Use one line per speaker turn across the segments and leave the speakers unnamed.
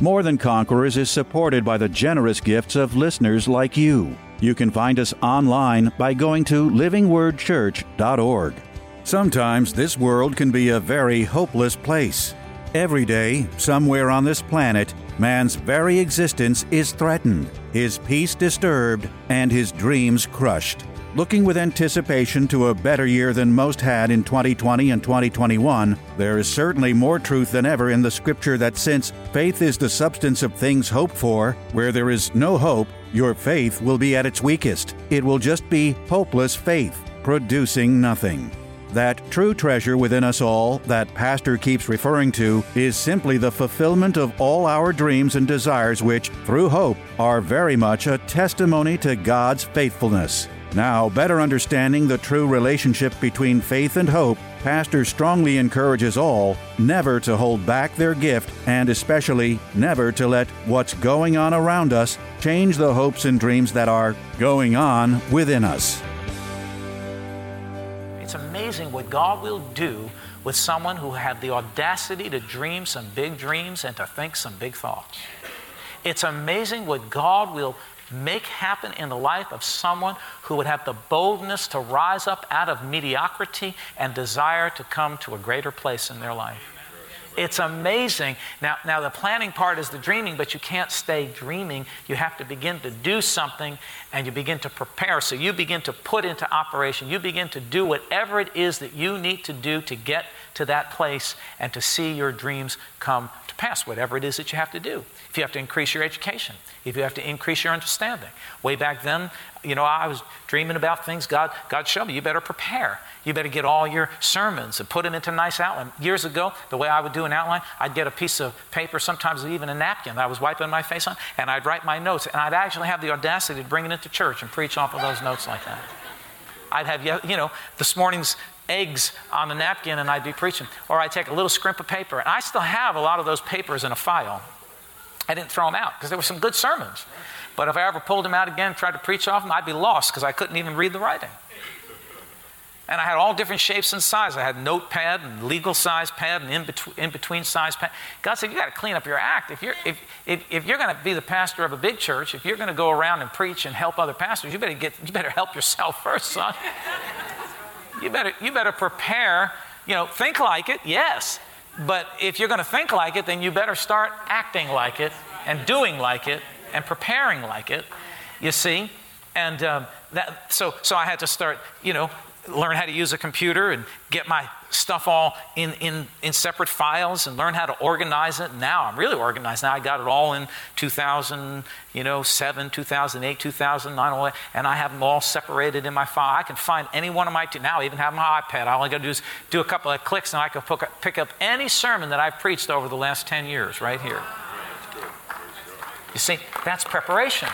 More Than Conquerors is supported by the generous gifts of listeners like you. You can find us online by going to livingwordchurch.org. Sometimes this world can be a very hopeless place. Every day, somewhere on this planet, man's very existence is threatened, his peace disturbed, and his dreams crushed. Looking with anticipation to a better year than most had in 2020 and 2021, there is certainly more truth than ever in the scripture that since faith is the substance of things hoped for, where there is no hope, your faith will be at its weakest. It will just be hopeless faith, producing nothing. That true treasure within us all that Pastor keeps referring to is simply the fulfillment of all our dreams and desires, which, through hope, are very much a testimony to God's faithfulness. Now, better understanding the true relationship between faith and hope, Pastor strongly encourages all never to hold back their gift and especially never to let what's going on around us change the hopes and dreams that are going on within us.
It's amazing what God will do with someone who had the audacity to dream some big dreams and to think some big thoughts. It's amazing what God will make happen in the life of someone who would have the boldness to rise up out of mediocrity and desire to come to a greater place in their life. It's amazing. Now, now the planning part is the dreaming, but you can't stay dreaming. You have to begin to do something and you begin to prepare. So you begin to put into operation. You begin to do whatever it is that you need to do to get to that place and to see your dreams come to pass, whatever it is that you have to do. If you have to increase your education, if you have to increase your understanding. Way back then, you know, I was dreaming about things God, God showed me. You better prepare. You better get all your sermons and put them into a nice outline. Years ago, the way I would do an outline, I'd get a piece of paper, sometimes even a napkin that I was wiping my face on, and I'd write my notes. And I'd actually have the audacity to bring it into church and preach off of those notes like that. I'd have, you know, this morning's eggs on the napkin and I'd be preaching. Or I'd take a little scrimp of paper. And I still have a lot of those papers in a file. I didn't throw them out because there were some good sermons. But if I ever pulled them out again and tried to preach off them, I'd be lost because I couldn't even read the writing. And I had all different shapes and sizes. I had notepad and legal size pad and in, between, in between size pad. God said, You got to clean up your act. If you're, if, if, if you're going to be the pastor of a big church, if you're going to go around and preach and help other pastors, you better, get, you better help yourself first, son. You, better, you better prepare. You know, think like it, yes. But if you're going to think like it, then you better start acting like it and doing like it and preparing like it, you see? And um, that, so, so I had to start, you know, learn how to use a computer and get my stuff all in, in, in separate files and learn how to organize it. Now I'm really organized. Now I got it all in 2000, you know, 7, 2008, 2009, and I have them all separated in my file. I can find any one of my, two, now I even have my iPad. All I got to do is do a couple of clicks and I can pick up any sermon that I've preached over the last 10 years right here. You see, that's preparation.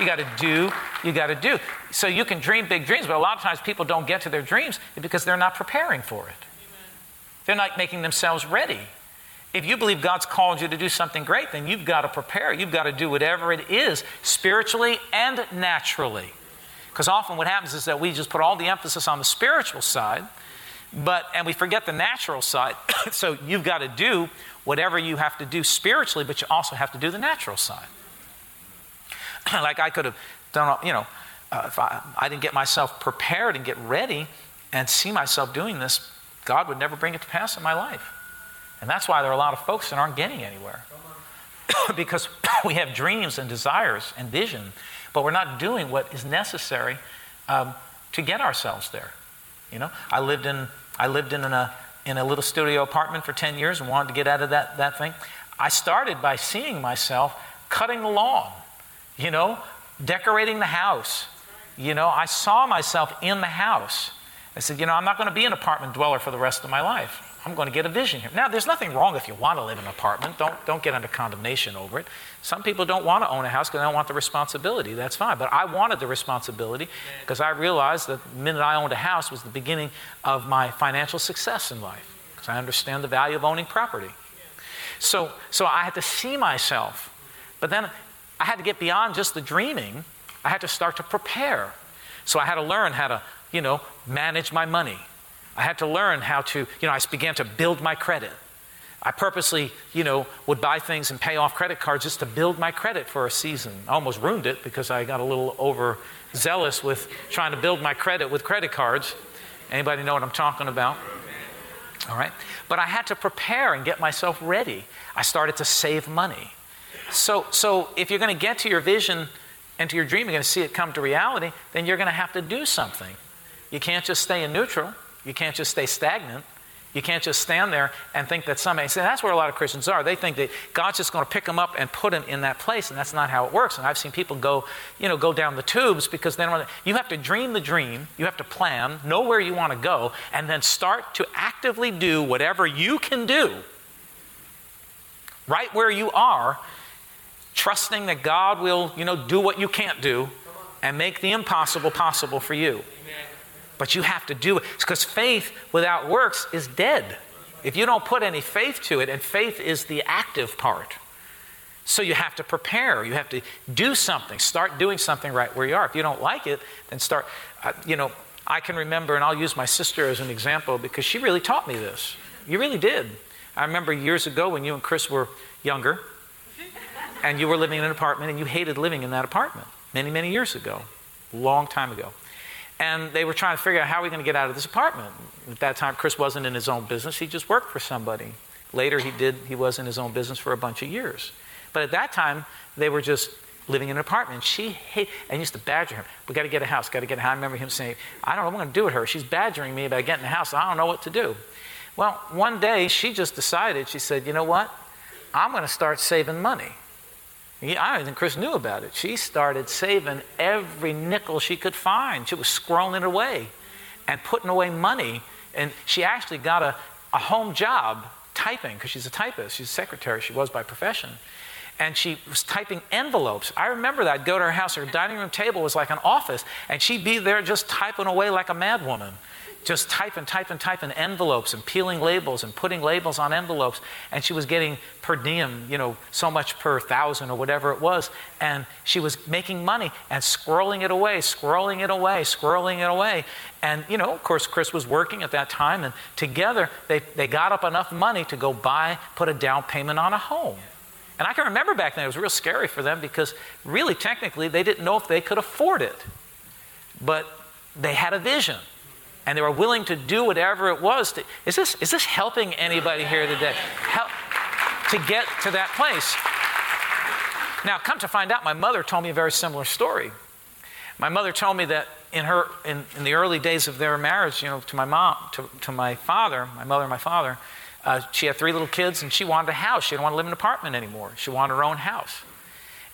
You got to do, you got to do. So you can dream big dreams, but a lot of times people don't get to their dreams because they're not preparing for it. They're not making themselves ready. If you believe God's called you to do something great, then you've got to prepare. You've got to do whatever it is, spiritually and naturally. Because often what happens is that we just put all the emphasis on the spiritual side, but and we forget the natural side. so you've got to do whatever you have to do spiritually, but you also have to do the natural side. like I could have done, you know, uh, if I, I didn't get myself prepared and get ready and see myself doing this, God would never bring it to pass in my life. And that's why there are a lot of folks that aren't getting anywhere. because we have dreams and desires and vision, but we're not doing what is necessary um, to get ourselves there. You know, I lived in I lived in a in a little studio apartment for 10 years and wanted to get out of that, that thing. I started by seeing myself cutting the lawn you know, decorating the house. You know, I saw myself in the house. I said, you know, I'm not going to be an apartment dweller for the rest of my life. I'm going to get a vision here. Now, there's nothing wrong if you want to live in an apartment. Don't, don't get under condemnation over it. Some people don't want to own a house because they don't want the responsibility. That's fine. But I wanted the responsibility because I realized that the minute I owned a house was the beginning of my financial success in life because I understand the value of owning property. So, so I had to see myself. But then I had to get beyond just the dreaming. I had to start to prepare. So I had to learn how to, you know, manage my money. I had to learn how to, you know, I began to build my credit. I purposely, you know, would buy things and pay off credit cards just to build my credit for a season. I almost ruined it because I got a little overzealous with trying to build my credit with credit cards. Anybody know what I'm talking about? All right. But I had to prepare and get myself ready. I started to save money. So, so if you're going to get to your vision and to your dream, you're going to see it come to reality, then you're going to have to do something. You can't just stay in neutral. You can't just stay stagnant. You can't just stand there and think that somebody, see, that's where a lot of Christians are. They think that God's just going to pick them up and put them in that place, and that's not how it works. And I've seen people go, you know, go down the tubes because then you have to dream the dream, you have to plan, know where you want to go, and then start to actively do whatever you can do right where you are, trusting that God will, you know, do what you can't do and make the impossible possible for you. But you have to do it because faith without works is dead. If you don't put any faith to it, and faith is the active part. So you have to prepare. You have to do something. Start doing something right where you are. If you don't like it, then start. Uh, you know, I can remember, and I'll use my sister as an example because she really taught me this. You really did. I remember years ago when you and Chris were younger, and you were living in an apartment, and you hated living in that apartment many, many years ago, long time ago. And they were trying to figure out how are we going to get out of this apartment. At that time, Chris wasn't in his own business, he just worked for somebody. Later, he did, he was in his own business for a bunch of years. But at that time, they were just living in an apartment. She hated, and used to badger him. We got to get a house, got to get a house. I remember him saying, I don't know what I'm going to do with her. She's badgering me about getting a house. I don't know what to do. Well, one day she just decided, she said, you know what? I'm going to start saving money. I don't think Chris knew about it. She started saving every nickel she could find. She was scrolling it away and putting away money. And she actually got a, a home job typing because she's a typist. She's a secretary. She was by profession. And she was typing envelopes. I remember that. I'd go to her house. Her dining room table was like an office. And she'd be there just typing away like a madwoman just typing, typing, typing envelopes and peeling labels and putting labels on envelopes. And she was getting per diem, you know, so much per thousand or whatever it was. And she was making money and squirreling it away, squirreling it away, squirreling it away. And, you know, of course, Chris was working at that time. And together, they, they got up enough money to go buy, put a down payment on a home. And I can remember back then, it was real scary for them because really, technically, they didn't know if they could afford it. But they had a vision and they were willing to do whatever it was. To, is, this, is this helping anybody here today? Help to get to that place. Now, come to find out, my mother told me a very similar story. My mother told me that in her in, in the early days of their marriage, you know, to my mom, to, to my father, my mother and my father, uh, she had three little kids and she wanted a house. She didn't want to live in an apartment anymore. She wanted her own house.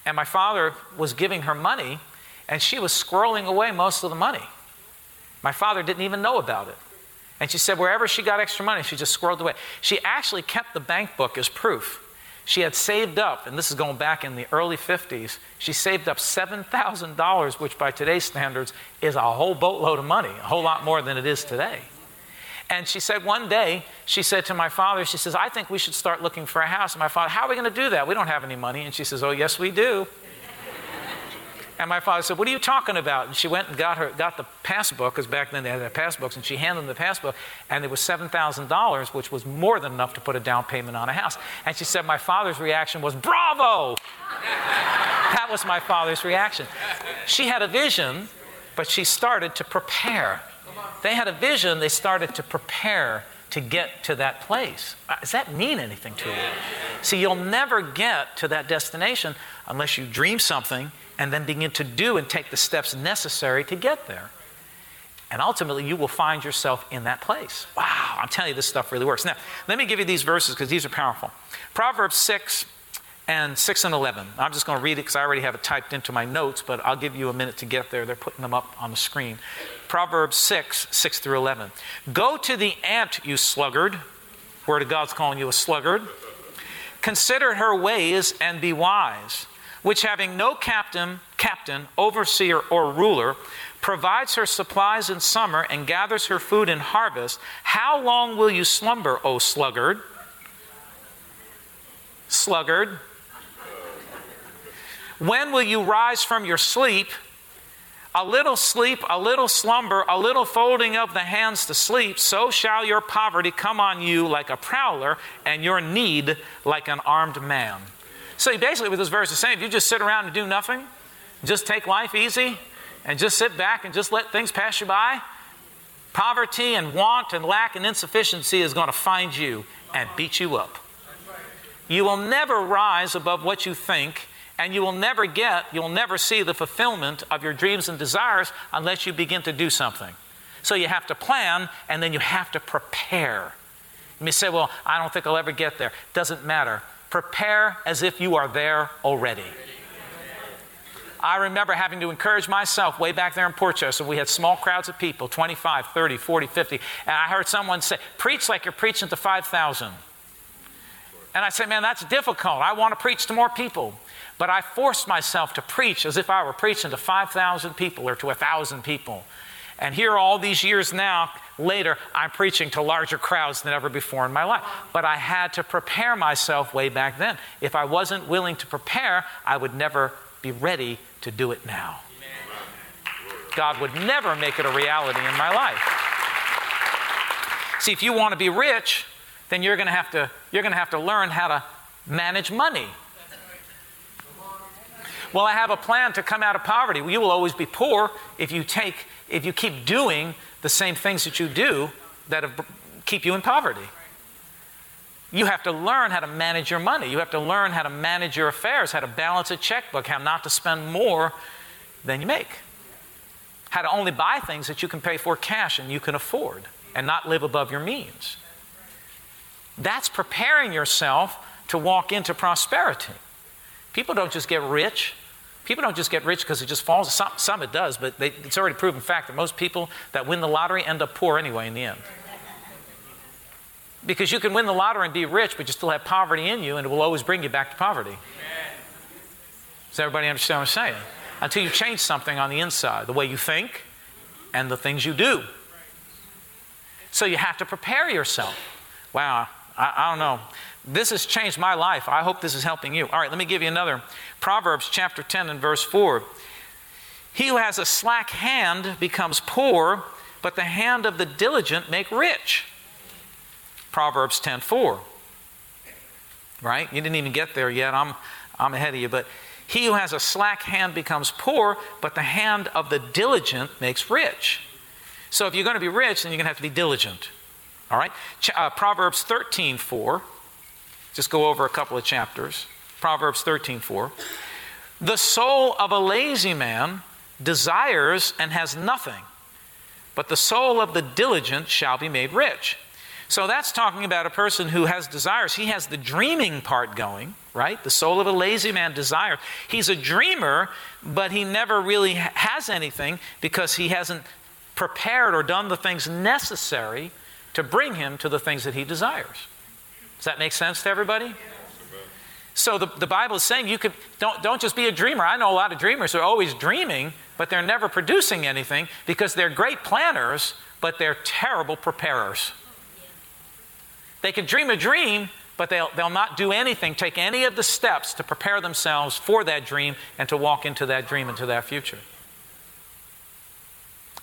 And my father was giving her money, and she was squirreling away most of the money. My father didn't even know about it. And she said wherever she got extra money, she just squirreled away. She actually kept the bank book as proof. She had saved up, and this is going back in the early 50s, she saved up $7,000, which by today's standards is a whole boatload of money, a whole lot more than it is today. And she said one day, she said to my father, she says, I think we should start looking for a house. And my father, how are we going to do that? We don't have any money. And she says, Oh, yes, we do. And my father said, What are you talking about? And she went and got, her, got the passbook, because back then they had their passbooks, and she handed them the passbook, and it was $7,000, which was more than enough to put a down payment on a house. And she said, My father's reaction was, Bravo! that was my father's reaction. She had a vision, but she started to prepare. They had a vision, they started to prepare to get to that place. Uh, does that mean anything to you? See, you'll never get to that destination unless you dream something and then begin to do and take the steps necessary to get there. And ultimately, you will find yourself in that place. Wow, I'm telling you, this stuff really works. Now, let me give you these verses because these are powerful. Proverbs 6 and 6 and 11. I'm just going to read it because I already have it typed into my notes, but I'll give you a minute to get there. They're putting them up on the screen. Proverbs 6, 6 through 11. Go to the ant, you sluggard. Word of God's calling you a sluggard. Consider her ways and be wise, which having no captain, captain, overseer, or ruler, provides her supplies in summer and gathers her food in harvest. How long will you slumber, O sluggard? Sluggard. When will you rise from your sleep? A little sleep, a little slumber, a little folding of the hands to sleep, so shall your poverty come on you like a prowler, and your need like an armed man. So basically, what this verse is saying, if you just sit around and do nothing, just take life easy, and just sit back and just let things pass you by, poverty and want and lack and insufficiency is going to find you and beat you up. You will never rise above what you think and you will never get, you'll never see the fulfillment of your dreams and desires unless you begin to do something. So you have to plan and then you have to prepare. You may say, Well, I don't think I'll ever get there. Doesn't matter. Prepare as if you are there already. I remember having to encourage myself way back there in Port Chester. We had small crowds of people 25, 30, 40, 50. And I heard someone say, Preach like you're preaching to 5,000. And I said, Man, that's difficult. I want to preach to more people. But I forced myself to preach as if I were preaching to 5,000 people or to 1,000 people. And here, all these years now, later, I'm preaching to larger crowds than ever before in my life. But I had to prepare myself way back then. If I wasn't willing to prepare, I would never be ready to do it now. God would never make it a reality in my life. See, if you want to be rich, then you're going to have to, you're going to, have to learn how to manage money. Well, I have a plan to come out of poverty. You will always be poor if you take, if you keep doing the same things that you do that have, keep you in poverty. You have to learn how to manage your money. You have to learn how to manage your affairs, how to balance a checkbook, how not to spend more than you make, how to only buy things that you can pay for cash and you can afford and not live above your means. That's preparing yourself to walk into prosperity. People don't just get rich People don't just get rich because it just falls. Some, some it does, but they, it's already proven fact that most people that win the lottery end up poor anyway in the end. Because you can win the lottery and be rich, but you still have poverty in you, and it will always bring you back to poverty. Does everybody understand what I'm saying? Until you change something on the inside, the way you think and the things you do. So you have to prepare yourself. Wow, I, I don't know. This has changed my life. I hope this is helping you. All right, let me give you another. Proverbs chapter 10 and verse 4. He who has a slack hand becomes poor, but the hand of the diligent make rich. Proverbs 10 4. Right? You didn't even get there yet. I'm, I'm ahead of you. But he who has a slack hand becomes poor, but the hand of the diligent makes rich. So if you're going to be rich, then you're going to have to be diligent. All right? Ch- uh, Proverbs 13 4. Just go over a couple of chapters. Proverbs 13 4. The soul of a lazy man desires and has nothing, but the soul of the diligent shall be made rich. So that's talking about a person who has desires. He has the dreaming part going, right? The soul of a lazy man desires. He's a dreamer, but he never really has anything because he hasn't prepared or done the things necessary to bring him to the things that he desires. Does that make sense to everybody? So the, the Bible is saying you could don't, don't just be a dreamer. I know a lot of dreamers who are always dreaming, but they're never producing anything because they're great planners, but they're terrible preparers. They can dream a dream, but they'll, they'll not do anything, take any of the steps to prepare themselves for that dream and to walk into that dream, into that future.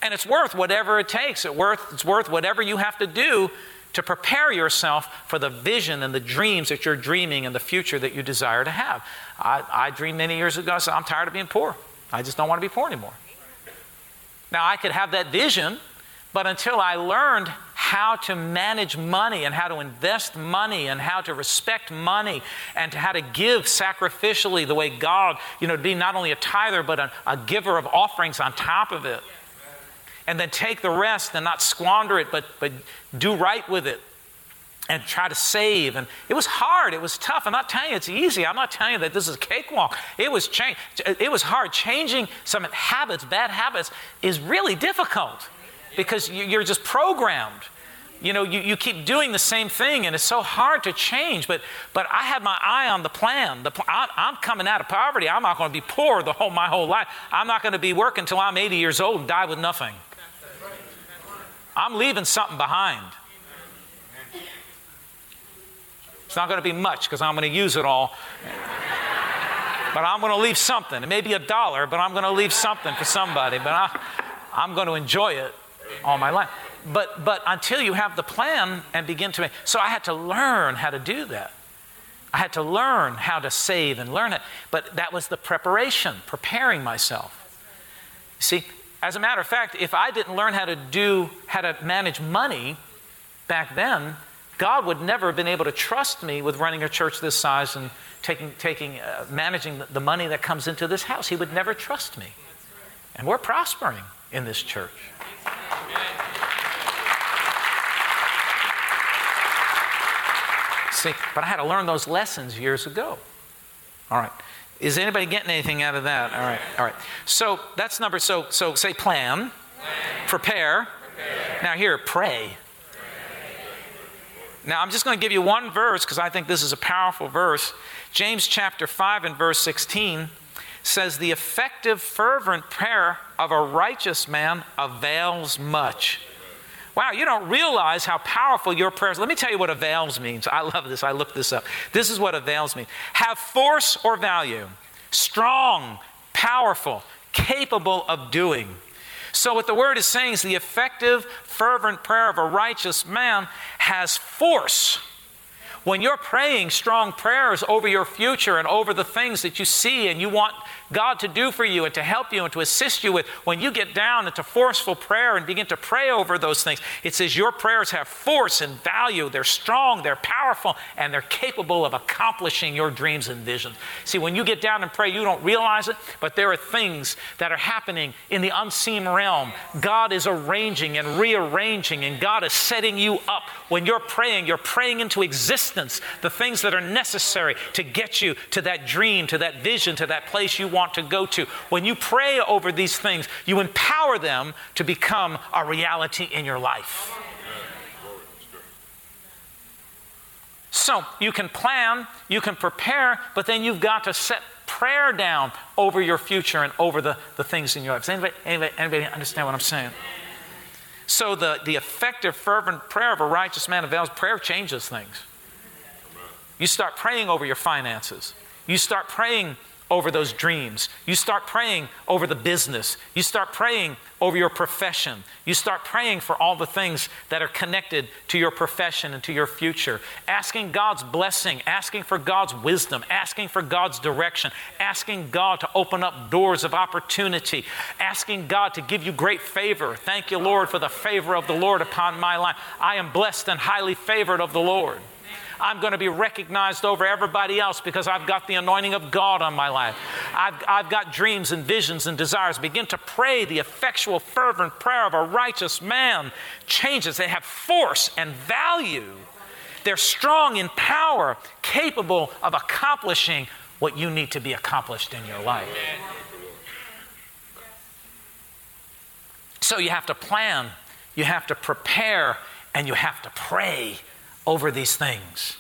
And it's worth whatever it takes. It worth, it's worth whatever you have to do to prepare yourself for the vision and the dreams that you're dreaming and the future that you desire to have. I, I dreamed many years ago, so I'm tired of being poor. I just don't want to be poor anymore. Now, I could have that vision, but until I learned how to manage money and how to invest money and how to respect money and how to give sacrificially the way God, you know, to be not only a tither, but a, a giver of offerings on top of it and then take the rest and not squander it, but, but do right with it and try to save. And it was hard. It was tough. I'm not telling you it's easy. I'm not telling you that this is a cakewalk. It was change. It was hard. Changing some habits, bad habits, is really difficult because you're just programmed. you know, you, you keep doing the same thing and it's so hard to change. But, but I had my eye on the plan. The, I, I'm coming out of poverty. I'm not going to be poor the whole, my whole life. I'm not going to be working until I'm 80 years old and die with nothing. I'm leaving something behind. It's not going to be much because I'm going to use it all. but I'm going to leave something. It may be a dollar, but I'm going to leave something for somebody. But I, I'm going to enjoy it all my life but, but until you have the plan and begin to make, so I had to learn how to do that. I had to learn how to save and learn it, but that was the preparation, preparing myself. See, as a matter of fact, if I didn't learn how to do, how to manage money back then, God would never have been able to trust me with running a church this size and taking, taking, uh, managing the money that comes into this house. He would never trust me. And we're prospering in this church. See, but I had to learn those lessons years ago. All right. Is anybody getting anything out of that? All right. All right. So that's number. So so say plan, plan. Prepare. prepare. Now here, pray. Now I'm just going to give you one verse because I think this is a powerful verse. James chapter 5 and verse 16 says the effective fervent prayer of a righteous man avails much. Wow, you don't realize how powerful your prayers. Let me tell you what avails means. I love this. I looked this up. This is what avails means. Have force or value. Strong, powerful, capable of doing. So, what the word is saying is the effective, fervent prayer of a righteous man has force. When you're praying strong prayers over your future and over the things that you see and you want God to do for you and to help you and to assist you with. When you get down into forceful prayer and begin to pray over those things, it says your prayers have force and value. They're strong, they're powerful, and they're capable of accomplishing your dreams and visions. See, when you get down and pray, you don't realize it, but there are things that are happening in the unseen realm. God is arranging and rearranging, and God is setting you up. When you're praying, you're praying into existence the things that are necessary to get you to that dream, to that vision, to that place you want want to go to. When you pray over these things, you empower them to become a reality in your life. So you can plan, you can prepare, but then you've got to set prayer down over your future and over the, the things in your life. Does anybody, anybody, anybody understand what I'm saying? So the, the effective, fervent prayer of a righteous man avails. Prayer changes things. You start praying over your finances. You start praying over those dreams. You start praying over the business. You start praying over your profession. You start praying for all the things that are connected to your profession and to your future. Asking God's blessing, asking for God's wisdom, asking for God's direction, asking God to open up doors of opportunity, asking God to give you great favor. Thank you, Lord, for the favor of the Lord upon my life. I am blessed and highly favored of the Lord. I'm going to be recognized over everybody else because I've got the anointing of God on my life. I've, I've got dreams and visions and desires. Begin to pray the effectual, fervent prayer of a righteous man changes. They have force and value. They're strong in power, capable of accomplishing what you need to be accomplished in your life. So you have to plan, you have to prepare, and you have to pray over these things.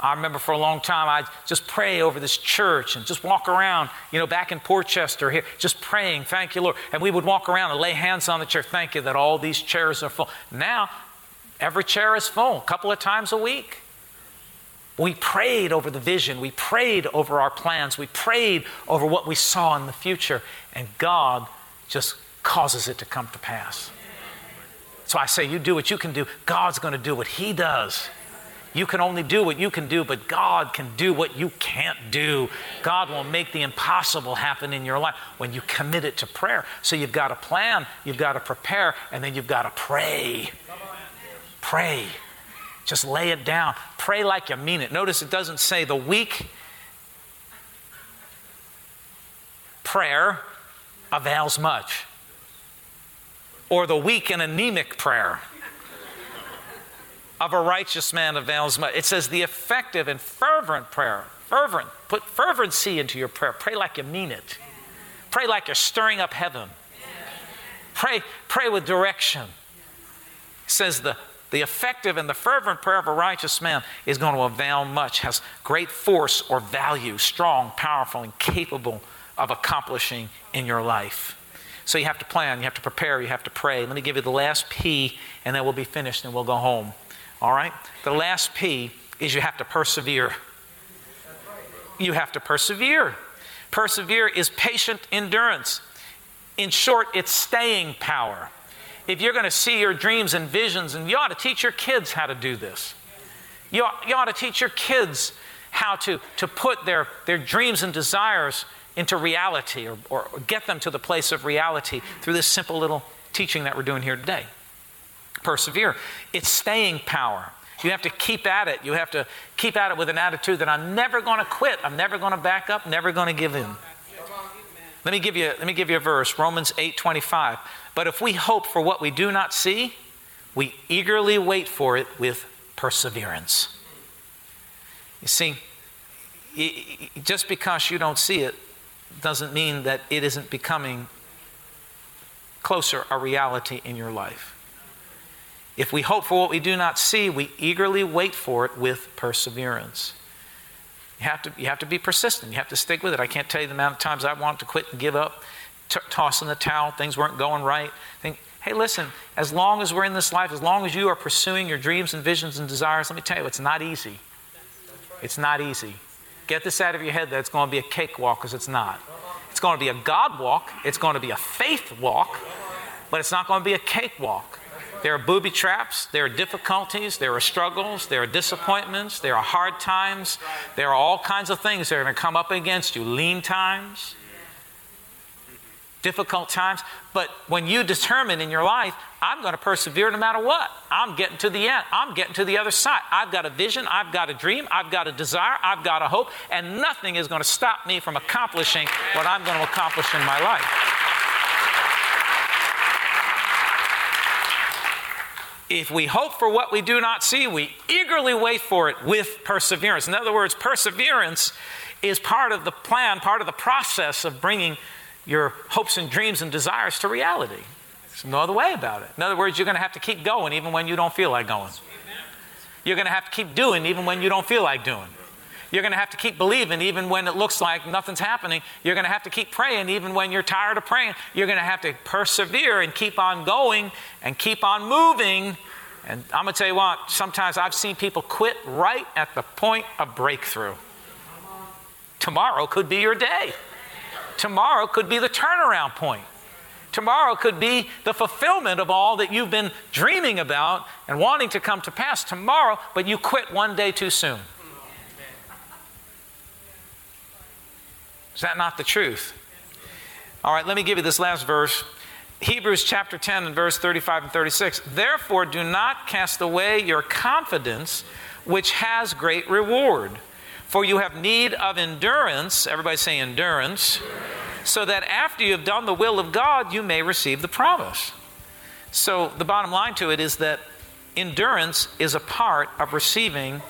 I remember for a long time, I'd just pray over this church and just walk around, you know, back in Port Chester here, just praying, thank you, Lord. And we would walk around and lay hands on the chair, thank you that all these chairs are full. Now, every chair is full, a couple of times a week. We prayed over the vision, we prayed over our plans, we prayed over what we saw in the future, and God just causes it to come to pass. So I say, you do what you can do. God's going to do what He does. You can only do what you can do, but God can do what you can't do. God will make the impossible happen in your life when you commit it to prayer. So you've got to plan, you've got to prepare, and then you've got to pray. Pray. Just lay it down. Pray like you mean it. Notice it doesn't say the weak prayer avails much or the weak and anemic prayer of a righteous man avails much. It says the effective and fervent prayer. Fervent. Put fervency into your prayer. Pray like you mean it. Pray like you're stirring up heaven. Pray, pray with direction. It says the The effective and the fervent prayer of a righteous man is going to avail much, has great force or value, strong, powerful, and capable of accomplishing in your life. So you have to plan, you have to prepare, you have to pray. Let me give you the last P, and then we'll be finished and we'll go home. All right? The last P is you have to persevere. You have to persevere. Persevere is patient endurance. In short, it's staying power if you're going to see your dreams and visions, and you ought to teach your kids how to do this. You ought, you ought to teach your kids how to, to put their, their dreams and desires into reality or, or get them to the place of reality through this simple little teaching that we're doing here today. Persevere. It's staying power. You have to keep at it. You have to keep at it with an attitude that I'm never going to quit. I'm never going to back up, never going to give in. Let me give you, let me give you a verse, Romans 8 25. But if we hope for what we do not see, we eagerly wait for it with perseverance. You see, just because you don't see it doesn't mean that it isn't becoming closer a reality in your life. If we hope for what we do not see, we eagerly wait for it with perseverance. You have to, you have to be persistent. You have to stick with it. I can't tell you the amount of times I wanted to quit and give up t- tossing the towel, things weren't going right. Think, hey, listen, as long as we're in this life, as long as you are pursuing your dreams and visions and desires, let me tell you, it's not easy. It's not easy. Get this out of your head that it's going to be a cakewalk because it's not. It's going to be a God walk, it's going to be a faith walk, but it's not going to be a cakewalk. There are booby traps, there are difficulties, there are struggles, there are disappointments, there are hard times, there are all kinds of things that are going to come up against you. Lean times, difficult times. But when you determine in your life, I'm going to persevere no matter what, I'm getting to the end, I'm getting to the other side. I've got a vision, I've got a dream, I've got a desire, I've got a hope, and nothing is going to stop me from accomplishing what I'm going to accomplish in my life. If we hope for what we do not see, we eagerly wait for it with perseverance. In other words, perseverance is part of the plan, part of the process of bringing your hopes and dreams and desires to reality. There's no other way about it. In other words, you're going to have to keep going even when you don't feel like going. You're going to have to keep doing even when you don't feel like doing. You're going to have to keep believing even when it looks like nothing's happening. You're going to have to keep praying even when you're tired of praying. You're going to have to persevere and keep on going and keep on moving. And I'm going to tell you what, sometimes I've seen people quit right at the point of breakthrough. Tomorrow could be your day. Tomorrow could be the turnaround point. Tomorrow could be the fulfillment of all that you've been dreaming about and wanting to come to pass tomorrow, but you quit one day too soon. Is that not the truth? All right, let me give you this last verse. Hebrews chapter 10 and verse 35 and 36. Therefore, do not cast away your confidence, which has great reward. For you have need of endurance, everybody say endurance, so that after you have done the will of God, you may receive the promise. So the bottom line to it is that endurance is a part of receiving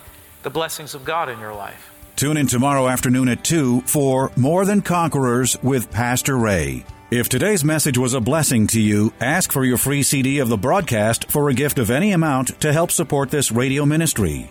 the blessings of God in your life.
Tune in tomorrow afternoon at 2 for More Than Conquerors with Pastor Ray. If today's message was a blessing to you, ask for your free CD of the broadcast for a gift of any amount to help support this radio ministry.